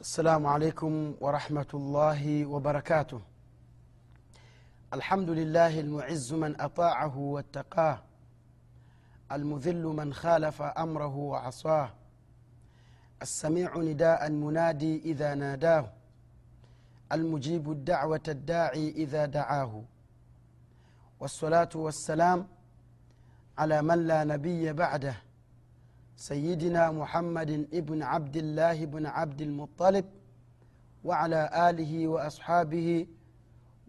السلام عليكم ورحمة الله وبركاته. الحمد لله المعز من أطاعه واتقاه المذل من خالف أمره وعصاه السميع نداء منادي إذا ناداه المجيب الدعوة الداعي إذا دعاه. والصلاة والسلام على من لا نبي بعده سيدنا محمد ابن عبد الله بن عبد المطلب وعلى آله وأصحابه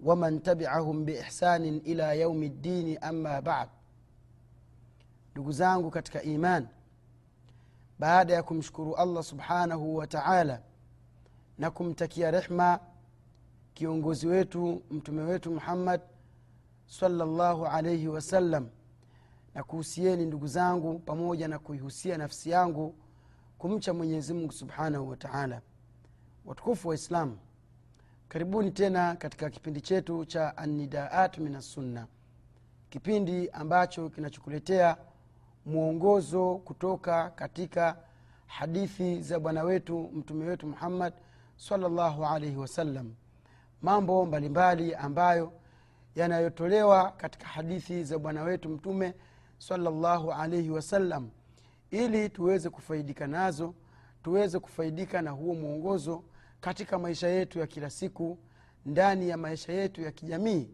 ومن تبعهم بإحسان إلى يوم الدين أما بعد. لقزانك كتك إيمان. بعد يكم شكروا الله سبحانه وتعالى. نكم تكي رحمة. كيونغوزويتو متمويتو محمد صلى الله عليه وسلم. Na kuhusieni ndugu zangu pamoja na kuihusia nafsi yangu kumcha mwenyezi mungu subhanahu wa taala. Watukufu wa islamu karibuni tena katika kipindi chetu cha anidaat min assunna kipindi ambacho kinachokuletea mwongozo kutoka katika hadithi za bwana wetu mtume wetu muhammad salllahu alaihi wasallam mambo mbalimbali ambayo yanayotolewa katika hadithi za bwana wetu mtume salllahu alaihi wasallam ili tuweze kufaidika nazo tuweze kufaidika na huo mwongozo katika maisha yetu ya kila siku ndani ya maisha yetu ya kijamii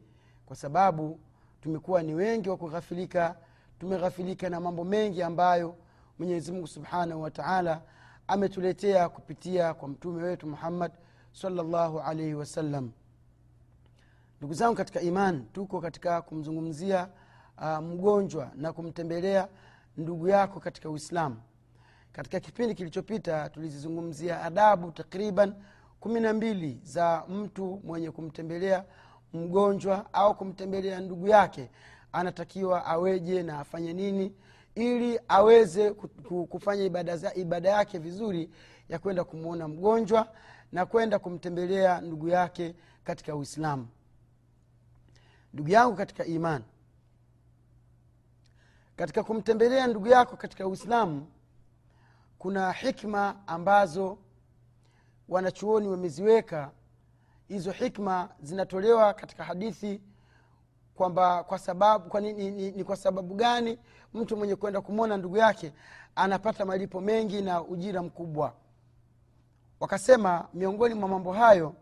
kwa sababu tumekuwa ni wengi wa kughafilika tumeghafilika na mambo mengi ambayo mwenyezi mungu subhanahu wataala ametuletea kupitia kwa mtume wetu muhammad salllahu alaihi wasallam ndugu zangu katika iman tuko katika kumzungumzia uh, mgonjwa na kumtembelea ndugu yako katika uislamu. Katika kipindi kilichopita tulizizungumzia adabu takriban kumi na mbili za mtu mwenye kumtembelea mgonjwa au kumtembelea ndugu yake. Anatakiwa aweje na afanye nini ili aweze kufanya ibada, ibada yake vizuri ya kwenda kumwona mgonjwa na kwenda kumtembelea ndugu yake katika uislamu. Ndugu yangu katika iman katika kumtembelea ndugu yako katika uislamu kuna hikma ambazo wanachuoni wameziweka. Hizo hikma zinatolewa katika hadithi kwamba kwa sababu kwa ni, ni, ni, ni kwa sababu gani mtu mwenye kwenda kumwona ndugu yake anapata malipo mengi na ujira mkubwa. Wakasema miongoni mwa mambo hayo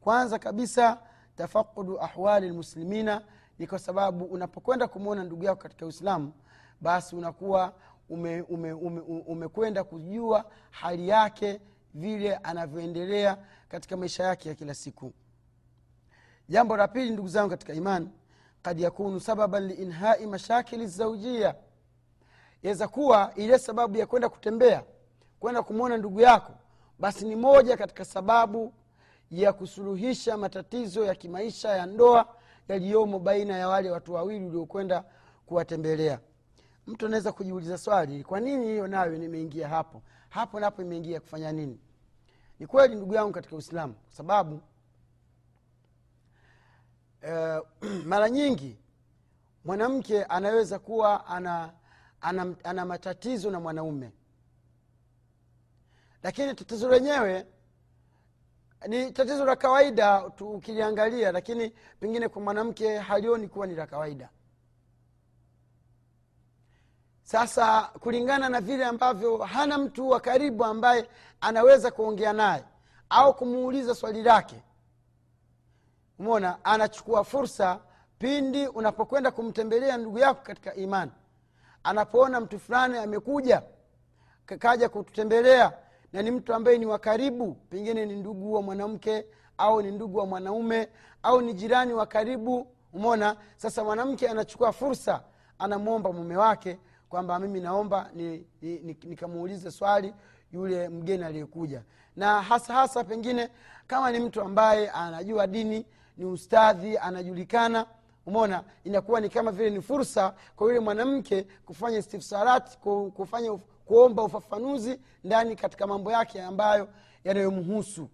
kwanza kabisa tafaqudu ahwali lmuslimina ni kwa sababu unapokwenda kumwona ndugu yako katika uislamu basi unakuwa umekwenda ume, ume, ume, kujua hali yake vile anavyoendelea katika maisha yake ya kila siku. Jambo la pili ndugu zangu katika imani kad yakunu sababan liinhai mashakili zaujia yaweza kuwa ile sababu ya kwenda kutembea kwenda kumwona ndugu yako basi ni moja katika sababu ya kusuluhisha matatizo ya kimaisha ya ndoa yaliyomo baina ya wale watu wawili uliokwenda kuwatembelea mtu anaweza kujiuliza swali kwa nini hiyo nayo nimeingia hapo? Hapo napo imeingia kufanya nini? Ni kweli ndugu yangu katika uislamu kwa sababu uh, mara nyingi mwanamke anaweza kuwa ana, ana, ana matatizo na mwanaume. Lakini tatizo lenyewe ni tatizo la kawaida ukiliangalia lakini pengine kwa mwanamke halioni kuwa ni la kawaida sasa kulingana na vile ambavyo hana mtu wa karibu ambaye anaweza kuongea naye au kumuuliza swali lake mona anachukua fursa pindi unapokwenda kumtembelea ndugu yako katika imani. Anapoona mtu fulani amekuja kaja kututembelea na ni mtu ambaye ni wa karibu pengine ni ndugu wa mwanamke au ni ndugu wa mwanaume au ni jirani wa karibu umona sasa mwanamke anachukua fursa anamwomba mume wake kwamba mimi naomba nikamuulize ni, ni, ni swali yule mgeni aliyekuja. Na hasa hasa pengine kama ni mtu ambaye anajua dini ni ustadhi anajulikana umona inakuwa ni kama vile ni fursa kwa yule mwanamke kufanya istifsarat kufanya kuomba ufafanuzi ndani katika mambo yake ambayo yanayomhusu.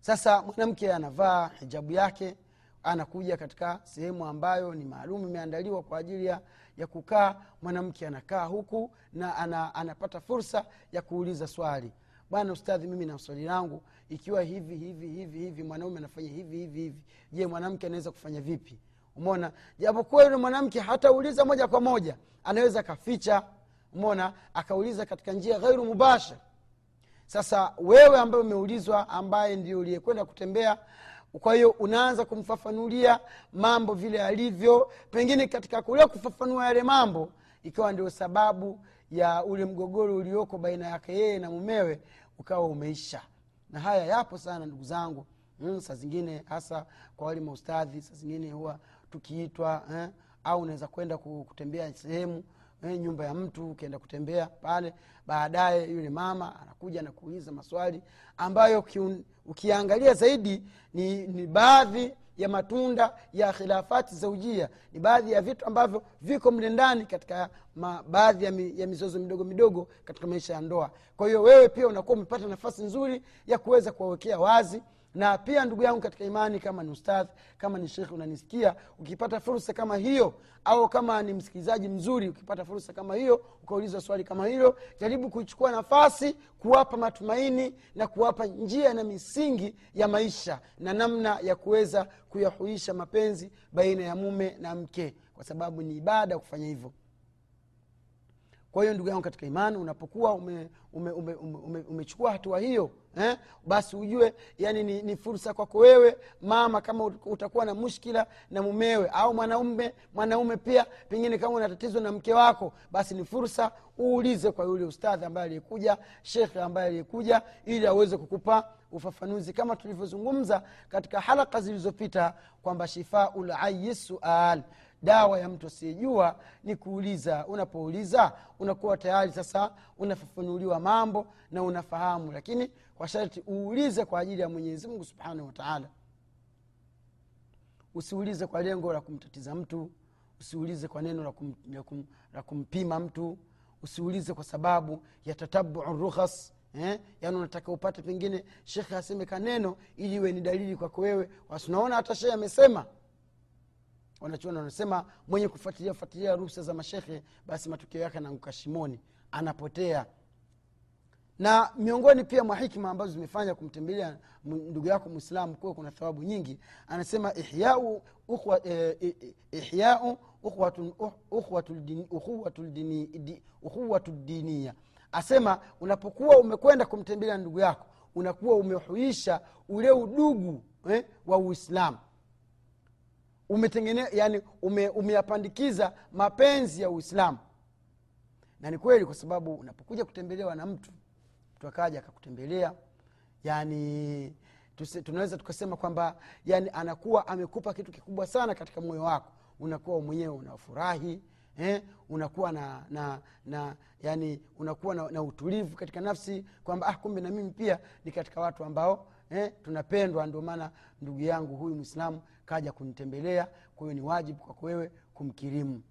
Sasa mwanamke anavaa hijabu yake anakuja katika sehemu ambayo ni maalum imeandaliwa kwa ajili ya, ya kukaa mwanamke anakaa huku na ana, anapata fursa ya kuuliza swali. Bwana ustadhi mimi na swali langu ikiwa hivi hivi hivi hivi mwanaume anafanya hivi hivi hivi je mwanamke anaweza kufanya vipi? Umona japokuwa yule mwanamke hatauliza moja kwa moja anaweza akaficha umona akauliza katika njia ghairu mubashara sasa wewe ambaye umeulizwa ambaye ndio uliyekwenda kutembea kwa hiyo unaanza kumfafanulia mambo vile alivyo pengine katika kule kufafanua yale mambo ikawa ndio sababu ya ule mgogoro ulioko baina yake yeye na mumewe ukawa umeisha. Na haya yapo sana ndugu zangu. Mm, saa zingine hasa kwa wale maustadhi saa zingine huwa tukiitwa eh, au unaweza kwenda kutembea sehemu eh, nyumba ya mtu ukienda kutembea pale baadaye yule mama anakuja na kuuliza maswali ambayo kiun, ukiangalia zaidi ni, ni baadhi ya matunda ya khilafati zaujia ni baadhi ya vitu ambavyo viko mle ndani katika baadhi ya, mi, ya mizozo midogo midogo katika maisha ya ndoa. Kwa hiyo wewe pia unakuwa umepata nafasi nzuri ya kuweza kuwawekea wazi na pia ndugu yangu katika imani kama ni ustadh kama ni shekhe unanisikia ukipata fursa kama hiyo au kama ni msikilizaji mzuri ukipata fursa kama hiyo ukaulizwa swali kama hilo jaribu kuichukua nafasi kuwapa matumaini na kuwapa njia na misingi ya maisha na namna ya kuweza kuyahuisha mapenzi baina ya mume na mke kwa sababu ni ibada kufanya hivyo kwa hiyo ndugu yangu katika imani unapokuwa umechukua ume, ume, ume, ume, hatua hiyo eh, basi ujue yani ni, ni fursa kwako wewe mama kama utakuwa na mushkila na mumewe au mwanaume mwanaume pia pengine kama una tatizo na mke wako basi ni fursa uulize kwa yule ustadhi ambaye aliyekuja shekhe ambaye aliyekuja ili aweze kukupa ufafanuzi. Kama tulivyozungumza katika halaka zilizopita kwamba shifau layi sual dawa ya mtu asiyejua ni kuuliza. Unapouliza unakuwa tayari sasa unafafanuliwa mambo na unafahamu. Lakini kwa sharti uulize kwa ajili ya mwenyezi mungu subhanahu wataala usiulize kwa lengo la kumtatiza mtu. Usiulize kwa neno la, kum, la, kum, la kumpima mtu. Usiulize kwa sababu ya tatabuu rukhas eh? yaani unataka upate pengine shekhe aseme kaneno ili iwe ni dalili kwako wewe. Wasunaona hata shehe amesema wanachuona wanasema mwenye kufuatilia fuatilia ruhusa za mashehe basi matokeo yake anaanguka shimoni anapotea. Na miongoni pia mwa hikma ambazo zimefanya kumtembelea ndugu yako mwislamu kuwa kuna thawabu nyingi anasema ihyau ukhwa, eh, diniya asema unapokuwa umekwenda kumtembelea ndugu yako unakuwa umehuisha ule udugu eh, wa uislamu umetengene yani ume, umeyapandikiza mapenzi ya uislamu. Na ni kweli kwa sababu unapokuja kutembelewa na mtu mtu akaja akakutembelea yani tunaweza tukasema kwamba yani anakuwa amekupa kitu kikubwa sana katika moyo wako. Unakuwa mwenyewe unafurahi eh, unakuwa na, na, na yani unakuwa na, na utulivu katika nafsi kwamba ah, kumbe na mimi pia ni katika watu ambao eh, tunapendwa. Ndio maana ndugu yangu huyu mwislamu kaja kunitembelea kwa hiyo ni wajibu kwako wewe kumkirimu.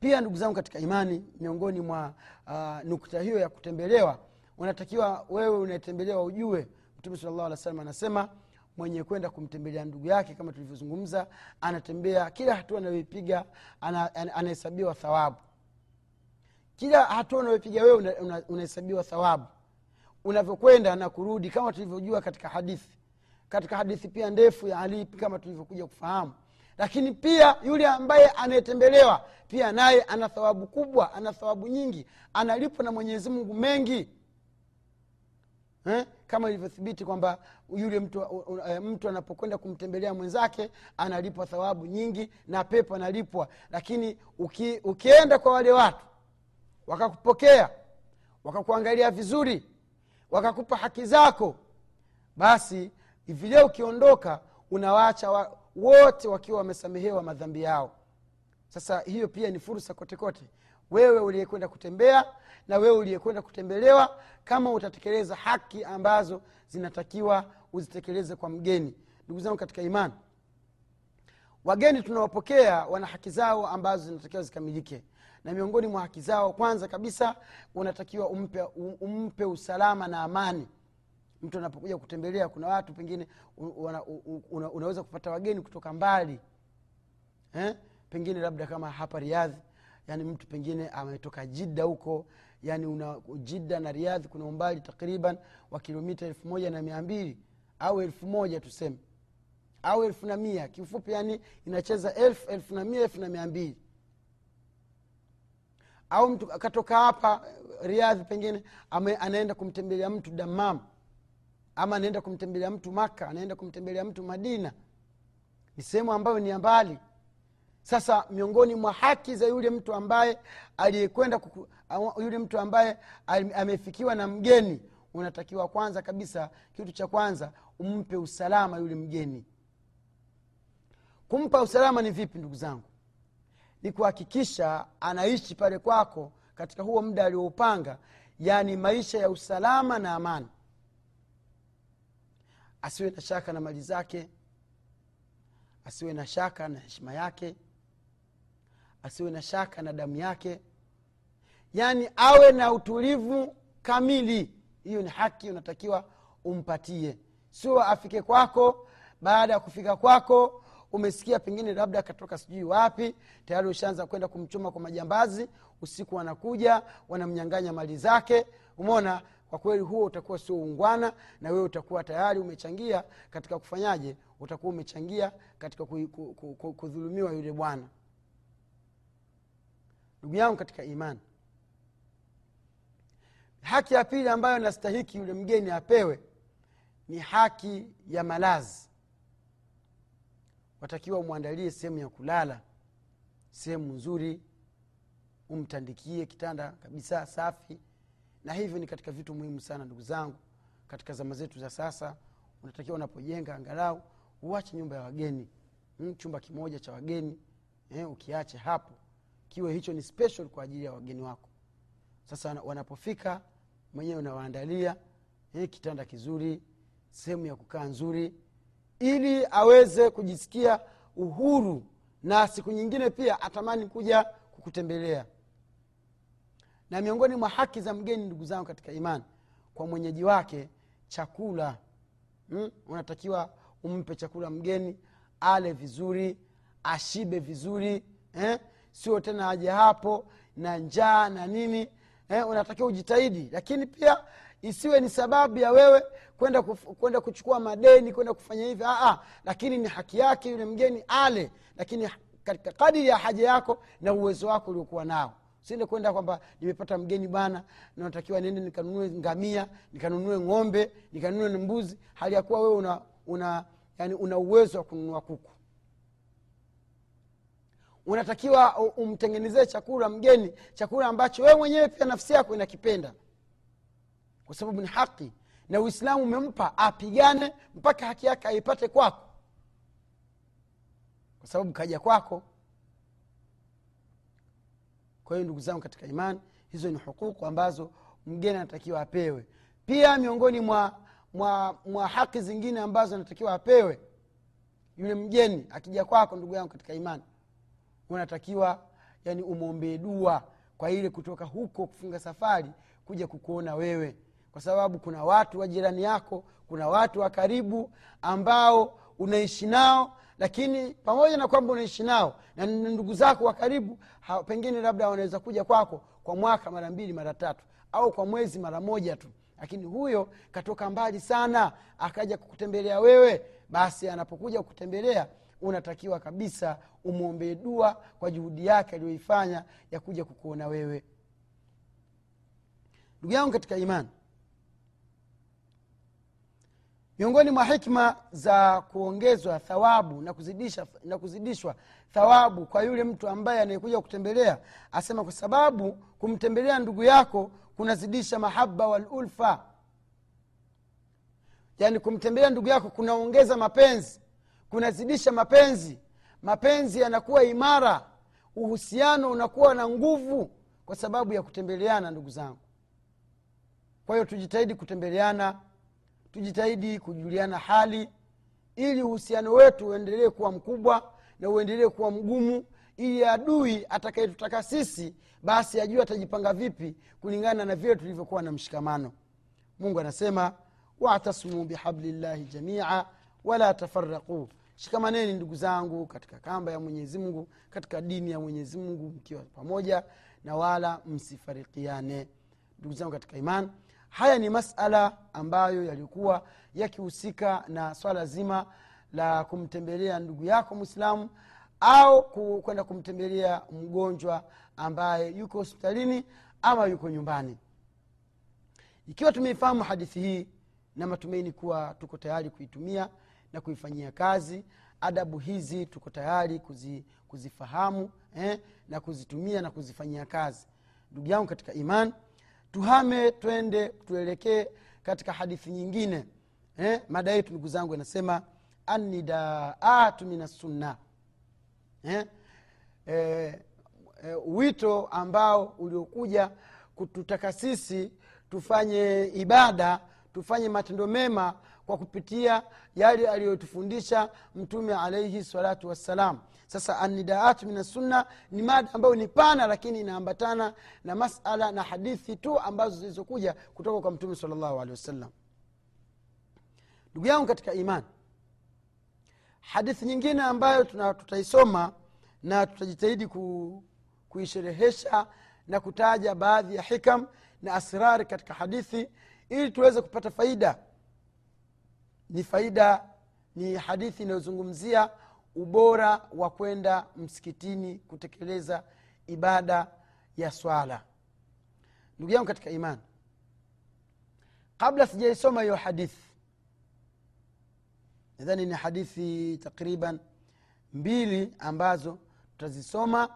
Pia ndugu zangu katika imani miongoni mwa uh, nukta hiyo ya kutembelewa unatakiwa wewe unayetembelewa ujue mtume salllah alih salam anasema mwenye kwenda kumtembelea ndugu yake kama tulivyozungumza anatembea kila hatua anayoipiga anahesabiwa ana, ana thawabu. Kila hatua unayopiga wewe unahesabiwa una, una thawabu. Unavyokwenda na kurudi kama tulivyojua katika hadithi katika hadithi pia ndefu ya ali kama tulivyokuja kufahamu lakini pia yule ambaye anayetembelewa pia naye ana thawabu kubwa ana thawabu nyingi analipwa na mwenyezi mungu mengi eh? kama ilivyothibiti kwamba yule mtu, uh, mtu anapokwenda kumtembelea mwenzake analipwa thawabu nyingi na pepo analipwa lakini uki, ukienda kwa wale watu wakakupokea wakakuangalia vizuri wakakupa haki zako basi vile ukiondoka unawaacha wa, wote wakiwa wamesamehewa madhambi yao. Sasa hiyo pia ni fursa kote kote. Wewe uliyekwenda kutembea na wewe uliyekwenda kutembelewa kama utatekeleza haki ambazo zinatakiwa uzitekeleze kwa mgeni. Ndugu zangu katika imani wageni tunawapokea wana haki zao ambazo zinatakiwa zikamilike. Na miongoni mwa haki zao kwanza kabisa unatakiwa umpe, umpe usalama na amani mtu anapokuja kutembelea kuna watu pengine una, una, unaweza kupata wageni kutoka mbali eh? pengine labda kama hapa riadhi yani mtu pengine ametoka jidda huko yani una jidda na riadhi kuna umbali takriban wa kilomita elfu moja na mia mbili au elfu moja tuseme au elfu na mia. Kiufupi yani inacheza elfu elfu na mia elfu na mia mbili. Au mtu akatoka hapa riadhi pengine ame, anaenda kumtembelea mtu damam ama anaenda kumtembelea mtu maka anaenda kumtembelea mtu madina. Ni sehemu ambayo ni mbali. Sasa miongoni mwa haki za yule mtu ambaye aliyekwenda yule mtu ambaye amefikiwa na mgeni unatakiwa kwanza kabisa kitu cha kwanza umpe usalama yule mgeni. Kumpa usalama ni vipi ndugu zangu? Ni kuhakikisha anaishi pale kwako katika huo muda alioupanga yaani maisha ya usalama na amani asiwe na shaka na mali zake. Asiwe na shaka na heshima yake. Asiwe na shaka na damu yake. Yaani awe na utulivu kamili. Hiyo ni haki unatakiwa umpatie. Sio afike kwako baada ya kufika kwako umesikia pengine labda akatoka sijui wapi tayari ushaanza kwenda kumchoma kwa majambazi usiku wanakuja wanamnyanganya mali zake. Umona kwa kweli huo utakuwa sio ungwana na wewe utakuwa tayari umechangia katika kufanyaje utakuwa umechangia katika kudhulumiwa yule bwana. Ndugu yangu katika imani haki ya pili ambayo nastahiki yule mgeni apewe ni haki ya malazi. Watakiwa umwandalie sehemu ya kulala sehemu nzuri umtandikie kitanda kabisa safi na hivyo ni katika vitu muhimu sana ndugu zangu katika zama zetu za sasa unatakiwa unapojenga angalau uache nyumba ya wageni. Mm, chumba kimoja cha wageni eh, ukiache hapo. Kiwe hicho ni special kwa ajili ya wageni wako. Sasa wanapofika mwenyewe unawaandalia eh, kitanda kizuri sehemu ya kukaa nzuri ili aweze kujisikia uhuru na siku nyingine pia atamani kuja kukutembelea na miongoni mwa haki za mgeni ndugu zangu katika imani kwa mwenyeji wake chakula hmm? unatakiwa umpe chakula mgeni ale vizuri ashibe vizuri eh? sio tena aje hapo na njaa na nini eh? unatakiwa ujitahidi lakini pia isiwe ni sababu ya wewe kwenda kwenda kuchukua madeni kwenda kufanya hivi lakini ni haki yake yule mgeni ale lakini katika kadiri ya haja yako na uwezo wako uliokuwa nao siende kwenda kwamba nimepata mgeni bana natakiwa niende nikanunue ngamia nikanunue ng'ombe nikanunue mbuzi hali ya kuwa wewe una, una yani una uwezo wa kununua kuku. Unatakiwa umtengenezee chakula mgeni chakula ambacho wewe mwenyewe pia nafsi yako inakipenda. Kwa sababu ni haki na uislamu umempa apigane mpaka haki yake aipate kwako. Kwa sababu kaja kwako kwa hiyo ndugu zangu katika imani hizo ni hukuku ambazo mgeni anatakiwa apewe. Pia miongoni mwa, mwa, mwa haki zingine ambazo anatakiwa apewe yule mgeni akija kwako ndugu yangu katika imani unatakiwa yani umwombee dua kwa ile kutoka huko kufunga safari kuja kukuona wewe. Kwa sababu kuna watu wa jirani yako kuna watu wa karibu ambao unaishi nao lakini pamoja na kwamba unaishi nao na ndugu zako wa karibu pengine labda wanaweza kuja kwako kwa mwaka mara mbili mara tatu au kwa mwezi mara moja tu. Lakini huyo katoka mbali sana akaja kukutembelea wewe basi anapokuja kukutembelea unatakiwa kabisa umwombee dua kwa juhudi yake aliyoifanya ya kuja kukuona wewe. Ndugu yangu katika imani miongoni mwa hikma za kuongezwa thawabu na, kuzidisha, na kuzidishwa thawabu kwa yule mtu ambaye anayekuja kutembelea asema kwa sababu kumtembelea ndugu yako kunazidisha mahaba walulfa yaani kumtembelea ndugu yako kunaongeza mapenzi kunazidisha mapenzi. Mapenzi yanakuwa imara uhusiano unakuwa na nguvu kwa sababu ya kutembeleana ndugu zangu. Kwa hiyo tujitahidi kutembeleana tujitahidi kujuliana hali ili uhusiano wetu uendelee kuwa mkubwa na uendelee kuwa mgumu ili adui atakayetutaka sisi basi ajue atajipanga vipi kulingana na vile tulivyokuwa na mshikamano. Mungu anasema watasimu bihablillahi jamia wala tafaraquu shikamaneni ndugu zangu katika kamba ya mwenyezi mungu katika dini ya mwenyezi mungu mkiwa pamoja na wala msifarikiane. Ndugu zangu katika iman haya ni masala ambayo yalikuwa yakihusika na swala zima la kumtembelea ndugu yako mwislamu au kwenda kumtembelea mgonjwa ambaye yuko hospitalini ama yuko nyumbani. Ikiwa tumeifahamu hadithi hii na matumaini kuwa tuko tayari kuitumia na kuifanyia kazi adabu hizi tuko tayari kuzi, kuzifahamu eh, na kuzitumia na kuzifanyia kazi. Ndugu yangu katika iman tuhame twende tuelekee katika hadithi nyingine. Eh, mada yetu ndugu zangu inasema anidaatu min assunna eh, eh, eh, wito ambao uliokuja kututaka sisi tufanye ibada tufanye matendo mema kwa kupitia yale aliyotufundisha mtume alaihi salatu wassalam. Sasa anidaatu min assunna ni mada ambayo ni pana lakini inaambatana na masala na hadithi tu ambazo zilizokuja kutoka kwa mtume salllahu alehi wasallam. Ndugu yangu katika iman hadithi nyingine ambayo tutaisoma na tutajitahidi ku, kuisherehesha na kutaja baadhi ya hikam na asrari katika hadithi ili tuweze kupata faida ni faida ni hadithi inayozungumzia ubora wa kwenda msikitini kutekeleza ibada ya swala. Ndugu yangu katika imani kabla sijaisoma hiyo hadithi nadhani ni hadithi takriban mbili ambazo tutazisoma.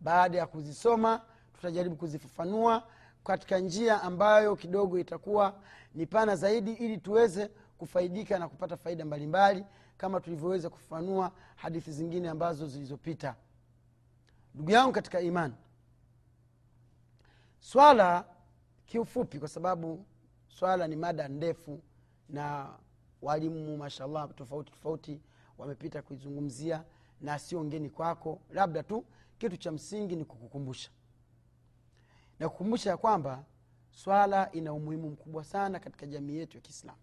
Baada ya kuzisoma tutajaribu kuzifafanua katika njia ambayo kidogo itakuwa ni pana zaidi ili tuweze kufaidika na kupata faida mbalimbali mbali, kama tulivyoweza kufafanua hadithi zingine ambazo zilizopita. Ndugu yangu katika imani swala kiufupi kwa sababu swala ni mada ndefu na walimu mashallah tofauti tofauti wamepita kuizungumzia na sio ngeni kwako. Labda tu kitu cha msingi ni kukukumbusha. Na kukumbusha ya kwamba swala ina umuhimu mkubwa sana katika jamii yetu ya kiislamu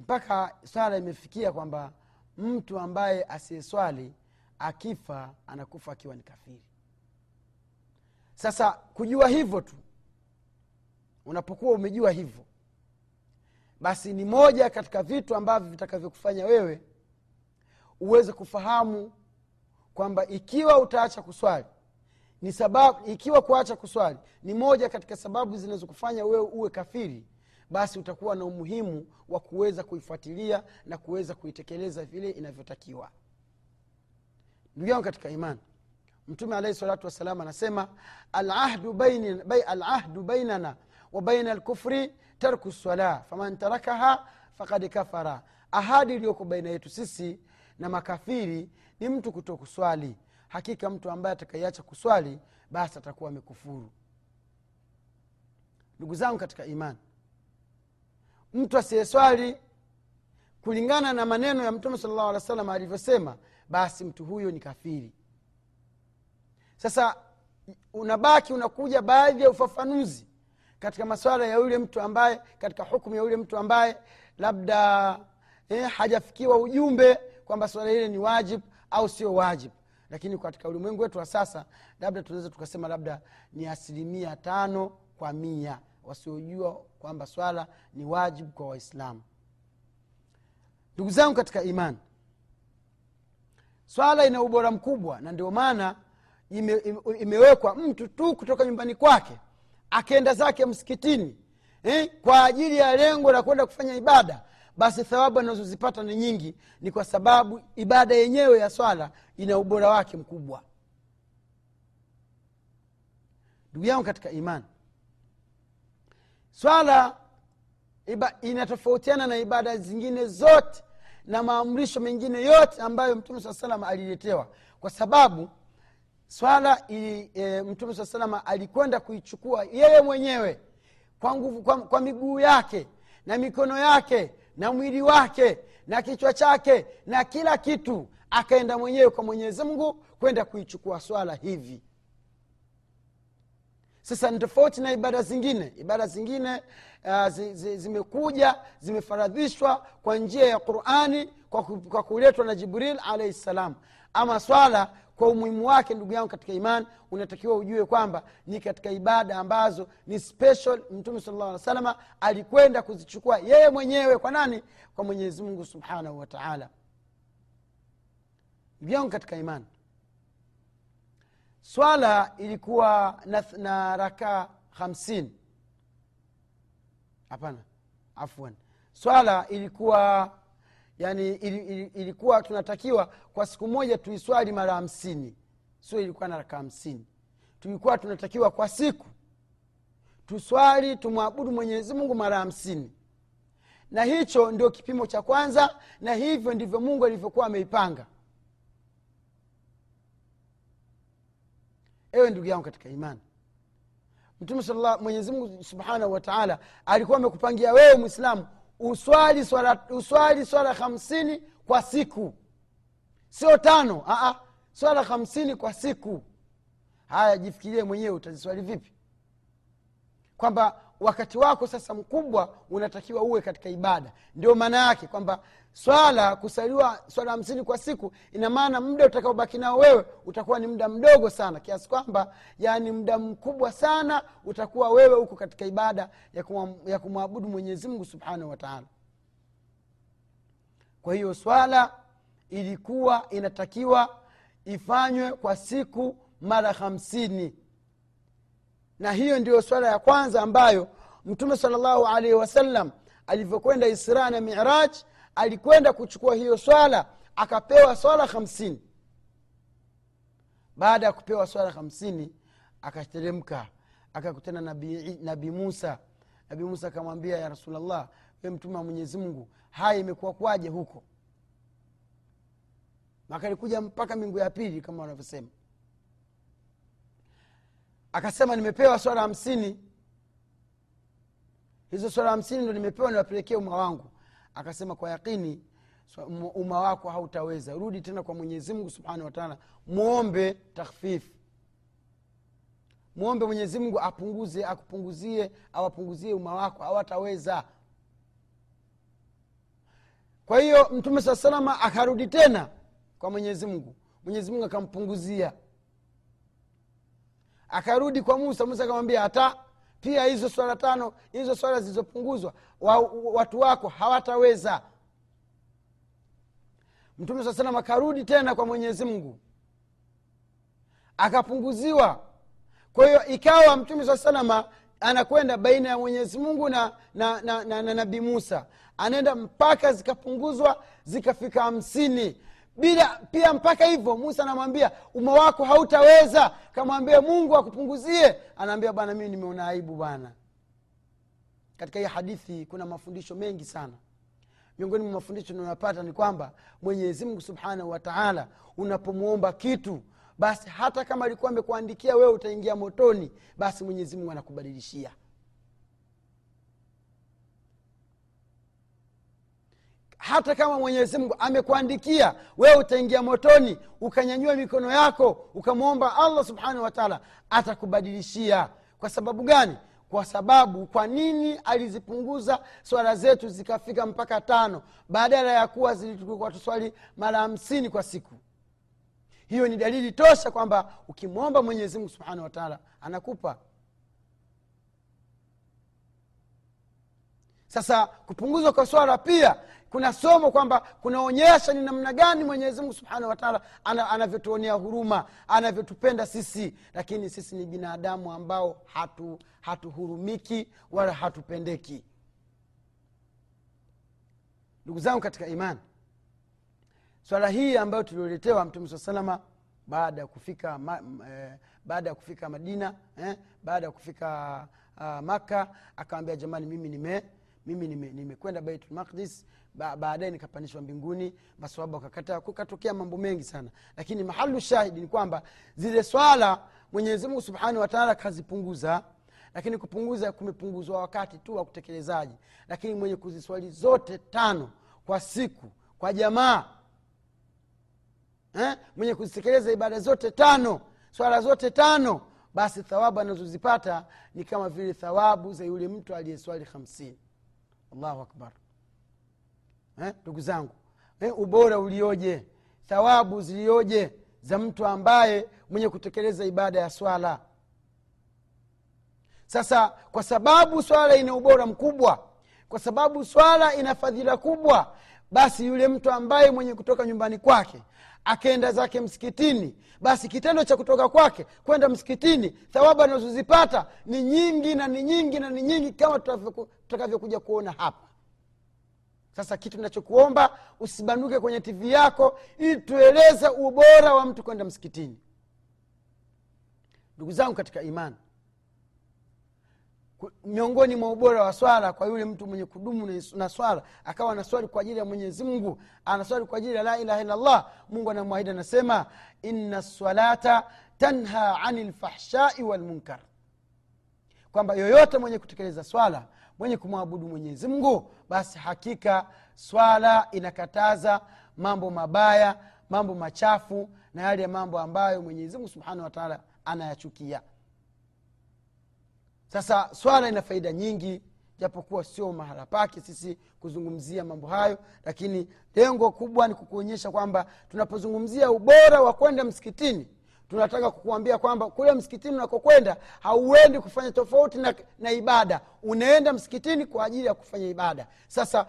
mpaka swala imefikia kwamba mtu ambaye asiyeswali akifa anakufa akiwa ni kafiri. Sasa kujua hivyo tu unapokuwa umejua hivyo basi ni moja katika vitu ambavyo vitakavyokufanya wewe uweze kufahamu kwamba ikiwa utaacha kuswali ni sababu ikiwa kuacha kuswali ni moja katika sababu zinazokufanya wewe uwe kafiri basi utakuwa na umuhimu wa kuweza kuifuatilia na kuweza kuitekeleza vile inavyotakiwa. Ndugu yangu katika imani mtume alaihi salatu wassalam anasema alahdu bainana, bainana wa baina lkufri tarku lsala faman tarakaha fakad kafara. Ahadi iliyoko baina yetu sisi na makafiri ni mtu kuto kuswali hakika mtu ambaye atakaiacha kuswali basi atakuwa amekufuru. Ndugu zangu katika imani mtu asiyeswali kulingana na maneno ya mtume sala llahu alih wa alivyosema basi mtu huyo ni kafiri. Sasa unabaki unakuja baadhi ya ufafanuzi katika maswala ya yule mtu ambaye katika hukumu ya yule mtu ambaye labda eh, hajafikiwa ujumbe kwamba swala hile ni wajib au sio wajib. Lakini katika ulimwengu wetu wa sasa labda tunaweza tukasema labda ni asilimia tano kwa mia wasiojua kwamba swala ni wajibu kwa waislamu. Ndugu zangu katika imani swala ina ubora mkubwa na ndio maana ime, ime, imewekwa mtu tu kutoka nyumbani kwake akenda zake msikitini eh, kwa ajili ya lengo la kwenda kufanya ibada basi thawabu anazozipata ni nyingi ni kwa sababu ibada yenyewe ya swala ina ubora wake mkubwa. Ndugu yangu katika imani swala iba, inatofautiana na ibada zingine zote na maamrisho mengine yote ambayo mtume saa salam aliletewa. Kwa sababu swala e, mtume saa salama alikwenda kuichukua yeye mwenyewe kwa nguvu kwa, kwa miguu yake na mikono yake na mwili wake na kichwa chake na kila kitu akaenda mwenyewe kwa mwenyezi mungu kwenda kuichukua swala hivi sasa ni tofauti na ibada zingine. Ibada zingine uh, zi, zi, zimekuja zimefaradhishwa kwa njia ya qurani kwa, kwa kuletwa na jibril alaihi ssalam ama swala kwa umuhimu wake ndugu yangu katika iman unatakiwa ujue kwamba ni katika ibada ambazo ni special mtume sala alih salama alikwenda kuzichukua yeye mwenyewe. Kwa nani? Kwa mwenyezi mungu subhanahu wataala ndugu yangu katika imani swala ilikuwa na, na rakaa hamsini. Hapana afwan. Swala ilikuwa yani ili, ili, ilikuwa tunatakiwa kwa siku moja tuiswali mara hamsini. Sio ilikuwa na raka hamsini. Tulikuwa tunatakiwa kwa siku tuswali tumwabudu mwenyezi mungu mara hamsini. Na hicho ndio kipimo cha kwanza na hivyo ndivyo mungu alivyokuwa ameipanga ewe ndugu yangu katika imani. Mtume sala mwenyezimungu subhanahu wa taala alikuwa amekupangia wewe mwislamu uswali swala uswali swala hamsini kwa siku. Sio tano Aa, swala hamsini kwa siku. Haya jifikirie mwenyewe utaziswali vipi? Kwamba wakati wako sasa mkubwa unatakiwa uwe katika ibada. Ndio maana yake kwamba swala kusaliwa swala hamsini kwa siku ina maana muda utakaobaki nao wewe utakuwa ni muda mdogo sana kiasi kwamba yani muda mkubwa sana utakuwa wewe huko katika ibada ya kumwabudu mwenyezimngu subhanahu wataala kwa hiyo swala ilikuwa inatakiwa ifanywe kwa siku mara hamsini na hiyo ndiyo swala ya kwanza ambayo mtume salllahu alaihi wasallam alivyokwenda isra na miraj alikwenda kuchukua hiyo swala akapewa swala hamsini. Baada ya kupewa swala hamsini akateremka akakutana nabii nabi musa. Nabii musa akamwambia ya rasulllah we mtume wa mwenyezi mungu haya imekuwa kwaje huko? Akalikuja mpaka mingu ya pili kama wanavyosema akasema nimepewa swala hamsini. Hizo swala hamsini ndo nimepewa niwapelekee umma wangu. Akasema kwa yakini umma wako hautaweza. Rudi tena kwa mwenyezimngu subhanahu wataala mwombe takhfifu mwombe mwenyezimngu apunguze akupunguzie awapunguzie umma wako hawataweza. Kwa hiyo mtume saa salama akarudi tena kwa mwenyezimngu mwenyezimngu akampunguzia akarudi kwa musa musa akamwambia hata pia hizo swala tano hizo swala zilizopunguzwa wa, watu wako hawataweza. Mtume saa salam akarudi tena kwa mwenyezi mungu. Akapunguziwa. Kwa hiyo ikawa mtume saa salama anakwenda baina ya mwenyezi mungu na, na, na, na, na nabii musa. Anaenda mpaka zikapunguzwa zikafika hamsini bila pia mpaka hivyo musa anamwambia umma wako hautaweza. Kamwambia mungu akupunguzie. Anaambia bwana mimi nimeona aibu bwana. Katika hii hadithi kuna mafundisho mengi sana. Miongoni mwa mafundisho tunayopata ni kwamba mwenyezi mungu subhanahu wataala unapomwomba kitu basi hata kama alikuwa amekuandikia wewe utaingia motoni basi mwenyezi mungu anakubadilishia hata kama mwenyezi mungu amekuandikia wewe utaingia motoni ukanyanyua mikono yako ukamwomba allah subhanahu wataala atakubadilishia. Kwa sababu gani? Kwa sababu kwa nini alizipunguza swala zetu zikafika mpaka tano badala ya kuwa zilikuwa tuswali mara hamsini kwa siku? Hiyo ni dalili tosha kwamba ukimwomba mwenyezimungu subhanahu wataala anakupa. Sasa kupunguzwa kwa swala pia kuna somo kwamba kunaonyesha ni namna gani mwenyezi mungu subhanahu wataala anavyotuonea huruma anavyotupenda sisi. Lakini sisi ni binadamu ambao hatu hatuhurumiki wala hatupendeki. Ndugu zangu katika imani swala hii ambayo tulioletewa mtume saa salama baada ya kufika ma, eh, baada ya kufika madina eh, baada ya kufika uh, makka akawambia jamani mimi nime mimi nimekwenda nime baitulmaqdis ba, baadaye nikapandishwa mbinguni masababu wakakataa kukatokea mambo mengi sana. Lakini mahalu shahidi ni kwamba zile swala mwenyezimungu subhanahu wataala kazipunguza. Lakini kupunguza kumepunguzwa wakati tu wa kutekelezaji lakini mwenye kuziswali zote tano kwa siku kwa jamaa eh? mwenye kuzitekeleza ibada zote tano swala zote tano basi thawabu anazozipata ni kama vile thawabu za yule mtu aliyeswali hamsini. Allahu akbar ndugu eh? zangu eh, ubora ulioje thawabu zilioje za mtu ambaye mwenye kutekeleza ibada ya swala sasa kwa sababu swala ina ubora mkubwa kwa sababu swala ina fadhila kubwa basi yule mtu ambaye mwenye kutoka nyumbani kwake akenda zake msikitini basi kitendo cha kutoka kwake kwenda msikitini thawabu anazozipata ni nyingi na ni nyingi na ni nyingi kama tutakavyokuja kuona hapa sasa kitu nachokuomba usibanduke kwenye tv yako ili tueleze ubora wa mtu kwenda msikitini. Ndugu zangu katika imani miongoni mwa ubora wa swala kwa yule mtu mwenye kudumu na swala akawa anaswali kwa ajili ya mwenyezi mungu anaswali kwa ajili ya la ilaha illallah mungu anamwahidi anasema inna salata tanha ani lfahshai walmunkar kwamba yoyote mwenye kutekeleza swala mwenye kumwabudu mwenyezi mungu basi hakika swala inakataza mambo mabaya mambo machafu na yale ya mambo ambayo mwenyezi mungu subhanahu wataala anayachukia. Sasa swala ina faida nyingi japokuwa sio mahala pake sisi kuzungumzia mambo hayo lakini lengo kubwa ni kukuonyesha kwamba tunapozungumzia ubora wa kwenda msikitini tunataka kukuambia kwamba kule msikitini unakokwenda hauendi kufanya tofauti na, na ibada. Unaenda msikitini kwa ajili ya kufanya ibada. Sasa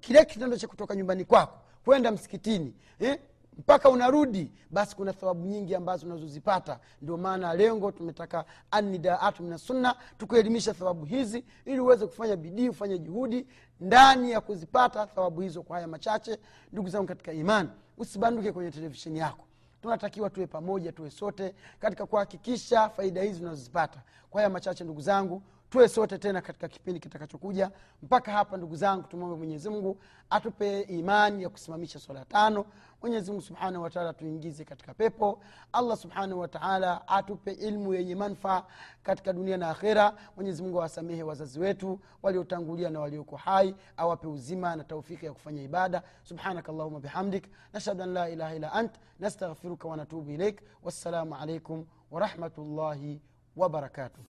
kile kitendo cha kutoka nyumbani kwako kwenda msikitini eh? mpaka unarudi basi kuna thawabu nyingi ambazo unazozipata. Ndio maana lengo tumetaka anidaatu mina sunna tukuelimisha thawabu hizi ili uweze kufanya bidii ufanye juhudi ndani ya kuzipata thawabu hizo kwa haya machache. Ndugu zangu katika imani usibanduke kwenye televisheni yako tunatakiwa tuwe pamoja tuwe sote katika kuhakikisha faida hizi unazozipata kwa haya machache ndugu zangu tuwe sote tena katika kipindi kitakachokuja. Mpaka hapa ndugu zangu tumwombe mwenyezimngu atupe imani ya kusimamisha swala tano. Mwenyezimngu subhanahu wataala tuingize katika pepo. Allah subhanahu wataala atupe ilmu yenye manfaa katika dunia na akhera. Mwenyezimngu awasamehe wazazi wetu waliotangulia na walioko hai awape uzima na taufiki ya kufanya ibada. Subhanaka allahuma bihamdik. Nashhadu an la ilaha illa ant. Nastaghfiruka wanatubu ilaik wassalamu alaikum warahmatullahi wabarakatuh